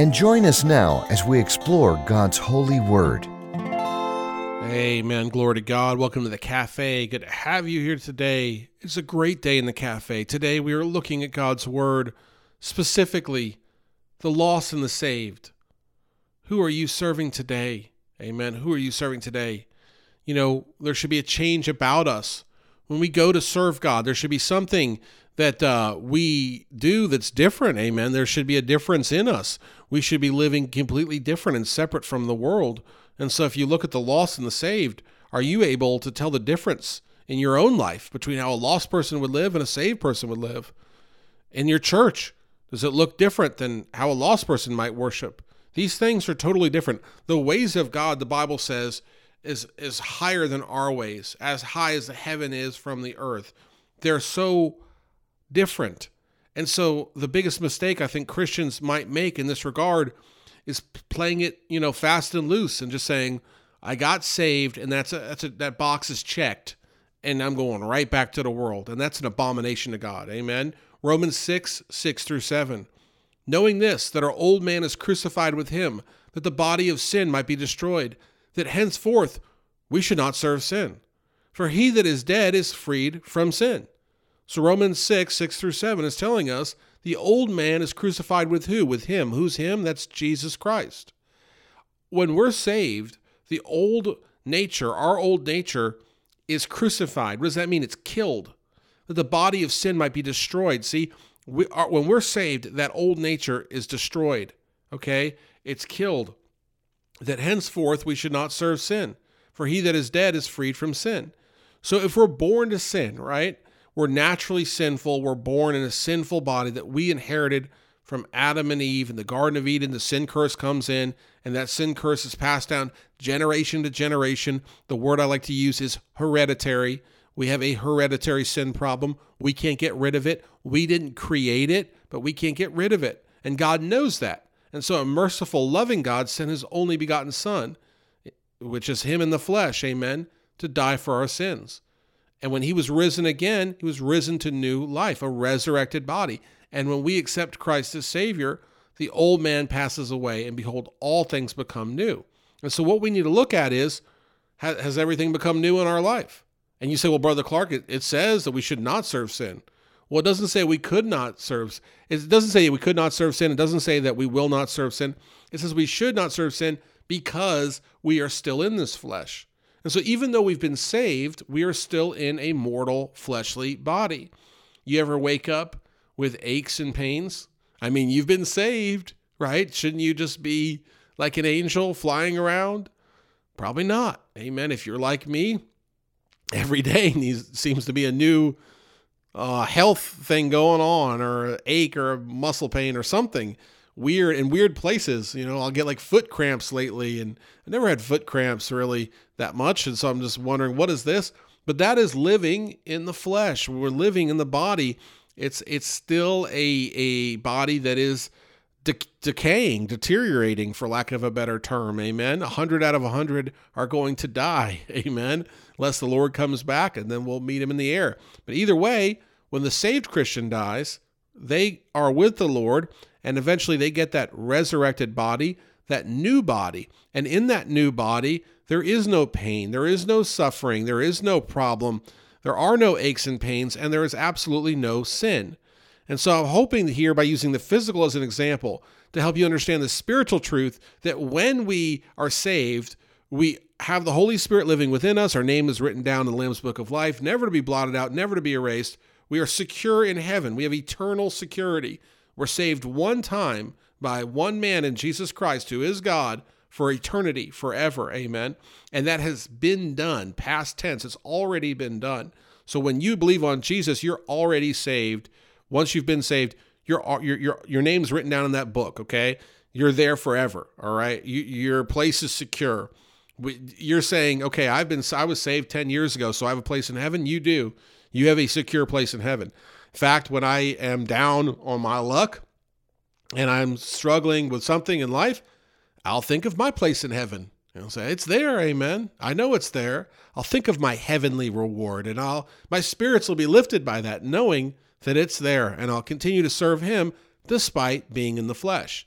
and join us now as we explore God's holy word. Amen. Glory to God. Welcome to the cafe. Good to have you here today. It's a great day in the cafe. Today we are looking at God's word, specifically the lost and the saved. Who are you serving today? Amen. Who are you serving today? You know, there should be a change about us. When we go to serve God, there should be something that uh, we do that's different. Amen. There should be a difference in us. We should be living completely different and separate from the world. And so, if you look at the lost and the saved, are you able to tell the difference in your own life between how a lost person would live and a saved person would live? In your church, does it look different than how a lost person might worship? These things are totally different. The ways of God, the Bible says, is is higher than our ways, as high as the heaven is from the earth. They're so different. And so the biggest mistake I think Christians might make in this regard is playing it, you know, fast and loose and just saying, I got saved and that's a, that's a, that box is checked and I'm going right back to the world. And that's an abomination to God. Amen. Romans 6, 6 through 7. Knowing this, that our old man is crucified with him, that the body of sin might be destroyed, that henceforth we should not serve sin. For he that is dead is freed from sin. So Romans 6, 6 through 7 is telling us the old man is crucified with who? With him. Who's him? That's Jesus Christ. When we're saved, the old nature, our old nature, is crucified. What does that mean? It's killed. That the body of sin might be destroyed. See, we are, when we're saved, that old nature is destroyed. Okay? It's killed. That henceforth we should not serve sin. For he that is dead is freed from sin. So if we're born to sin, right? We're naturally sinful. We're born in a sinful body that we inherited from Adam and Eve in the Garden of Eden. The sin curse comes in, and that sin curse is passed down generation to generation. The word I like to use is hereditary. We have a hereditary sin problem. We can't get rid of it. We didn't create it, but we can't get rid of it. And God knows that. And so a merciful, loving God sent his only begotten Son, which is him in the flesh, amen, to die for our sins. And when he was risen again, he was risen to new life, a resurrected body. And when we accept Christ as Savior, the old man passes away, and behold, all things become new. And so, what we need to look at is has everything become new in our life? And you say, well, Brother Clark, it, it says that we should not serve sin. Well, it doesn't say we could not serve. It doesn't say we could not serve sin. It doesn't say that we will not serve sin. It says we should not serve sin because we are still in this flesh. And so, even though we've been saved, we are still in a mortal fleshly body. You ever wake up with aches and pains? I mean, you've been saved, right? Shouldn't you just be like an angel flying around? Probably not. Amen. If you're like me, every day seems to be a new uh, health thing going on, or ache, or muscle pain, or something weird in weird places. You know, I'll get like foot cramps lately, and I never had foot cramps really that much. And so I'm just wondering, what is this? But that is living in the flesh. We're living in the body. It's it's still a a body that is de- decaying, deteriorating, for lack of a better term. Amen. A hundred out of a hundred are going to die. Amen. Unless the Lord comes back, and then we'll meet him in the air. But either way, when the saved Christian dies, they are with the Lord and eventually they get that resurrected body, that new body. And in that new body, there is no pain, there is no suffering, there is no problem, there are no aches and pains, and there is absolutely no sin. And so I'm hoping here by using the physical as an example to help you understand the spiritual truth that when we are saved, we have the Holy Spirit living within us. Our name is written down in the Lamb's Book of Life, never to be blotted out, never to be erased. We are secure in heaven. We have eternal security. We're saved one time by one man in Jesus Christ, who is God, for eternity, forever. Amen. And that has been done, past tense. It's already been done. So when you believe on Jesus, you're already saved. Once you've been saved, your your your your name's written down in that book. Okay. you're there forever. All right. You, your place is secure. You're saying, okay, I've been, I was saved 10 years ago, so I have a place in heaven. You do. You have a secure place in heaven. Fact, when I am down on my luck and I'm struggling with something in life, I'll think of my place in heaven. I'll say, It's there, amen. I know it's there. I'll think of my heavenly reward and I'll my spirits will be lifted by that, knowing that it's there, and I'll continue to serve him despite being in the flesh.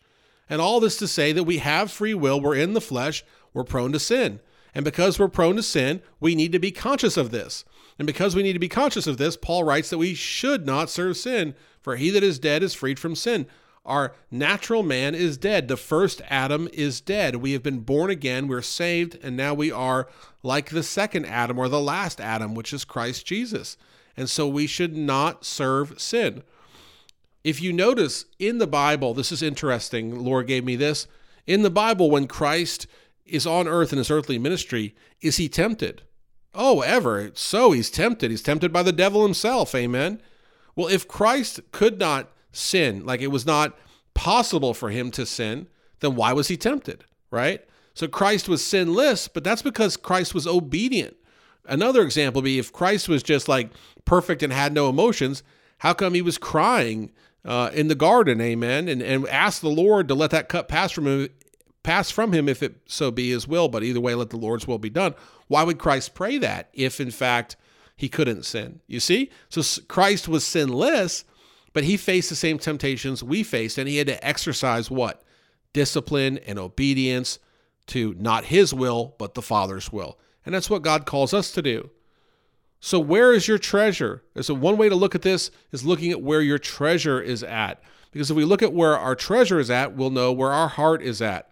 And all this to say that we have free will, we're in the flesh, we're prone to sin. And because we're prone to sin, we need to be conscious of this. And because we need to be conscious of this, Paul writes that we should not serve sin, for he that is dead is freed from sin. Our natural man is dead. The first Adam is dead. We have been born again. We're saved. And now we are like the second Adam or the last Adam, which is Christ Jesus. And so we should not serve sin. If you notice in the Bible, this is interesting. Lord gave me this. In the Bible, when Christ is on earth in his earthly ministry, is he tempted? Oh, ever. So he's tempted. He's tempted by the devil himself. Amen. Well, if Christ could not sin, like it was not possible for him to sin, then why was he tempted, right? So Christ was sinless, but that's because Christ was obedient. Another example would be if Christ was just like perfect and had no emotions, how come he was crying uh, in the garden, amen, and, and asked the Lord to let that cup pass from him, pass from him if it so be his will, but either way, let the Lord's will be done. Why would Christ pray that if in fact he couldn't sin? You see? So Christ was sinless, but he faced the same temptations we faced, and he had to exercise what? Discipline and obedience to not his will, but the Father's will. And that's what God calls us to do. So, where is your treasure? So, one way to look at this is looking at where your treasure is at. Because if we look at where our treasure is at, we'll know where our heart is at.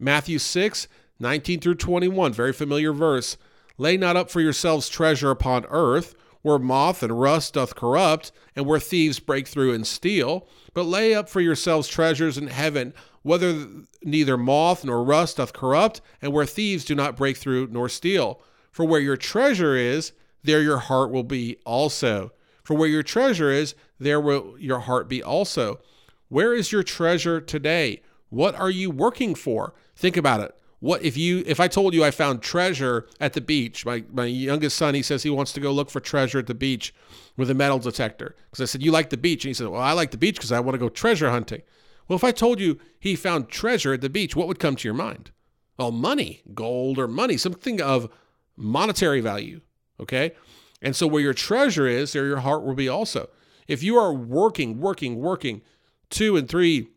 Matthew 6, 19 through 21, very familiar verse. Lay not up for yourselves treasure upon earth, where moth and rust doth corrupt, and where thieves break through and steal. But lay up for yourselves treasures in heaven, whether neither moth nor rust doth corrupt, and where thieves do not break through nor steal. For where your treasure is, there your heart will be also. For where your treasure is, there will your heart be also. Where is your treasure today? What are you working for? Think about it. What if you if I told you I found treasure at the beach? My my youngest son he says he wants to go look for treasure at the beach with a metal detector. Because I said you like the beach, and he said, well I like the beach because I want to go treasure hunting. Well, if I told you he found treasure at the beach, what would come to your mind? Well, money, gold or money, something of monetary value. Okay, and so where your treasure is, there your heart will be also. If you are working, working, working, two and three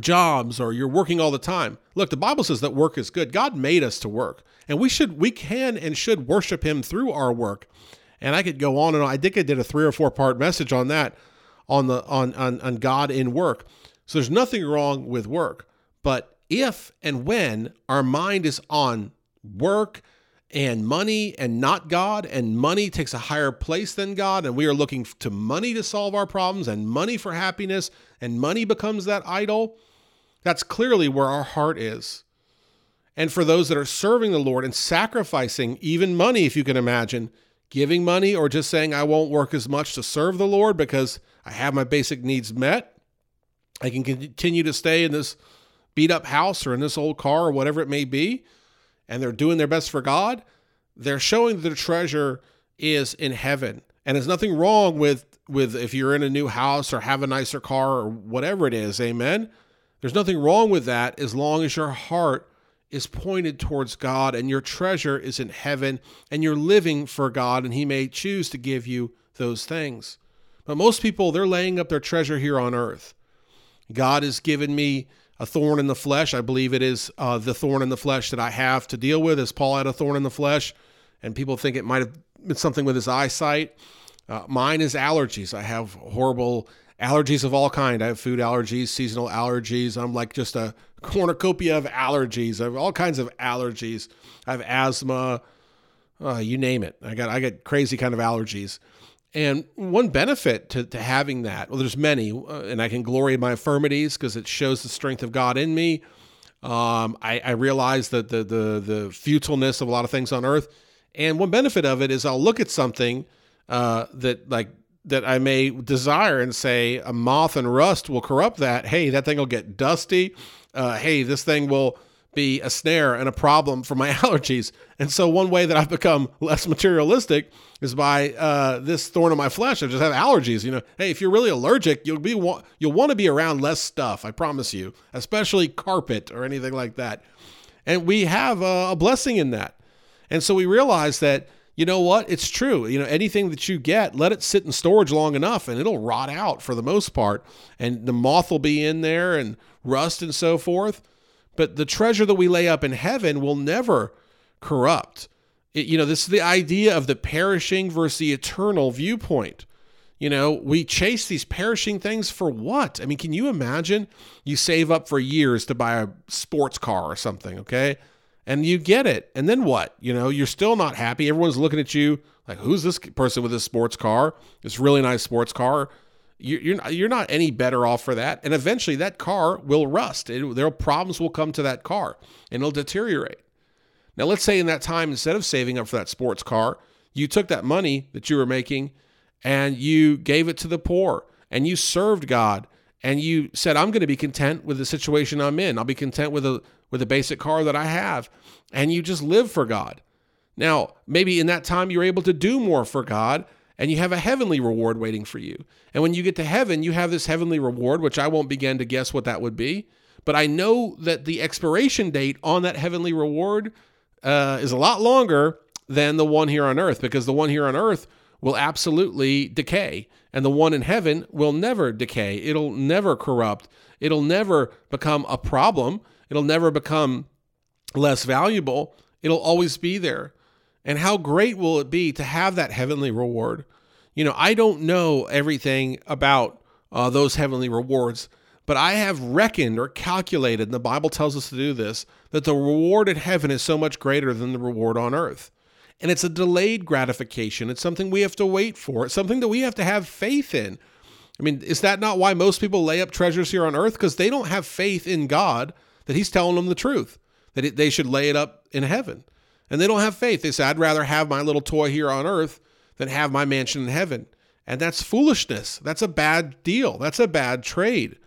jobs or you're working all the time. Look, the Bible says that work is good. God made us to work. And we should we can and should worship him through our work. And I could go on and on. I think I did a 3 or 4 part message on that on the on on, on God in work. So there's nothing wrong with work. But if and when our mind is on work and money and not God, and money takes a higher place than God, and we are looking to money to solve our problems and money for happiness, and money becomes that idol, that's clearly where our heart is. And for those that are serving the Lord and sacrificing even money, if you can imagine, giving money or just saying, I won't work as much to serve the Lord because I have my basic needs met, I can continue to stay in this beat up house or in this old car or whatever it may be and they're doing their best for God, they're showing that their treasure is in heaven. And there's nothing wrong with with if you're in a new house or have a nicer car or whatever it is, amen. There's nothing wrong with that as long as your heart is pointed towards God and your treasure is in heaven and you're living for God and he may choose to give you those things. But most people they're laying up their treasure here on earth. God has given me a thorn in the flesh. I believe it is uh, the thorn in the flesh that I have to deal with, as Paul had a thorn in the flesh, and people think it might have been something with his eyesight. Uh, mine is allergies. I have horrible allergies of all kind. I have food allergies, seasonal allergies. I'm like just a cornucopia of allergies. I have all kinds of allergies. I have asthma. Uh, you name it. I got I got crazy kind of allergies. And one benefit to, to having that, well, there's many, uh, and I can glory in my infirmities because it shows the strength of God in me. Um, I, I realize that the, the the futileness of a lot of things on earth, and one benefit of it is I'll look at something uh, that like that I may desire and say a moth and rust will corrupt that. Hey, that thing will get dusty. uh, hey, this thing will be a snare and a problem for my allergies. And so one way that I've become less materialistic is by uh, this thorn in my flesh. I just have allergies. You know, hey, if you're really allergic, you'll be you'll want to be around less stuff. I promise you, especially carpet or anything like that. And we have a, a blessing in that. And so we realize that you know what? It's true. You know, anything that you get, let it sit in storage long enough and it'll rot out for the most part. And the moth will be in there and rust and so forth. But the treasure that we lay up in heaven will never corrupt. It, you know, this is the idea of the perishing versus the eternal viewpoint. You know, we chase these perishing things for what? I mean, can you imagine you save up for years to buy a sports car or something, okay? And you get it. And then what? You know, you're still not happy. Everyone's looking at you like, who's this person with this sports car? This really nice sports car you're not, you're not any better off for that. And eventually, that car will rust. It, there problems will come to that car, and it'll deteriorate. Now, let's say in that time, instead of saving up for that sports car, you took that money that you were making and you gave it to the poor, and you served God, and you said, "I'm going to be content with the situation I'm in. I'll be content with a with a basic car that I have," and you just live for God. Now, maybe in that time, you're able to do more for God and you have a heavenly reward waiting for you. And when you get to heaven, you have this heavenly reward, which I won't begin to guess what that would be. But I know that the expiration date on that heavenly reward uh, is a lot longer than the one here on earth, because the one here on earth will absolutely decay, and the one in heaven will never decay. It'll never corrupt. It'll never become a problem. It'll never become less valuable. It'll always be there. And how great will it be to have that heavenly reward? You know, I don't know everything about uh, those heavenly rewards, but I have reckoned or calculated, and the Bible tells us to do this, that the reward in heaven is so much greater than the reward on earth. And it's a delayed gratification. It's something we have to wait for. It's something that we have to have faith in. I mean, is that not why most people lay up treasures here on earth? Because they don't have faith in God that He's telling them the truth, that they should lay it up in heaven. And they don't have faith. They say, I'd rather have my little toy here on earth than have my mansion in heaven. And that's foolishness. That's a bad deal. That's a bad trade.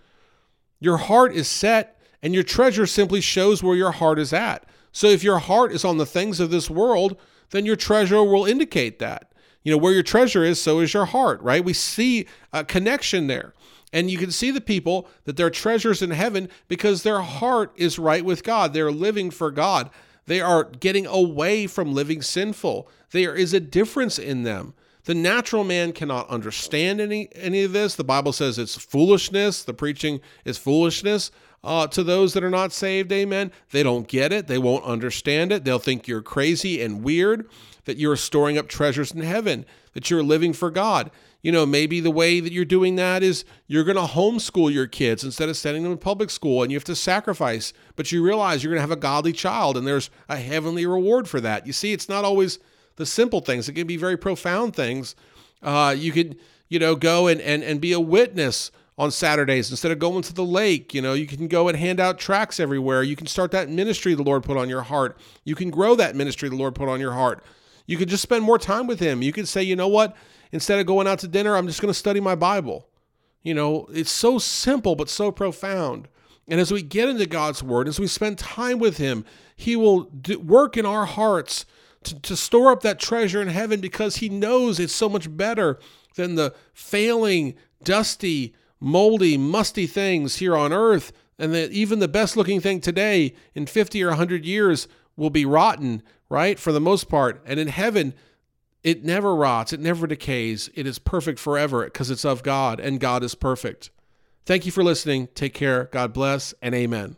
Your heart is set, and your treasure simply shows where your heart is at. So if your heart is on the things of this world, then your treasure will indicate that. You know, where your treasure is, so is your heart, right? We see a connection there. And you can see the people that their treasures in heaven because their heart is right with God. They're living for God. They are getting away from living sinful. There is a difference in them. The natural man cannot understand any any of this. The Bible says it's foolishness. The preaching is foolishness uh, to those that are not saved. Amen. They don't get it. They won't understand it. They'll think you're crazy and weird. That you're storing up treasures in heaven. That you're living for God you know, maybe the way that you're doing that is you're going to homeschool your kids instead of sending them to public school and you have to sacrifice, but you realize you're going to have a godly child and there's a heavenly reward for that. You see, it's not always the simple things, it can be very profound things. Uh, you could, you know, go and, and, and be a witness on Saturdays instead of going to the lake. You know, you can go and hand out tracts everywhere. You can start that ministry the Lord put on your heart. You can grow that ministry the Lord put on your heart. You could just spend more time with Him. You could say, you know what? Instead of going out to dinner, I'm just going to study my Bible. You know, it's so simple but so profound. And as we get into God's Word, as we spend time with Him, He will do, work in our hearts to, to store up that treasure in heaven because He knows it's so much better than the failing, dusty, moldy, musty things here on earth. And that even the best looking thing today in 50 or 100 years will be rotten, right? For the most part. And in heaven, it never rots, it never decays. It is perfect forever because it's of God and God is perfect. Thank you for listening. Take care. God bless and amen.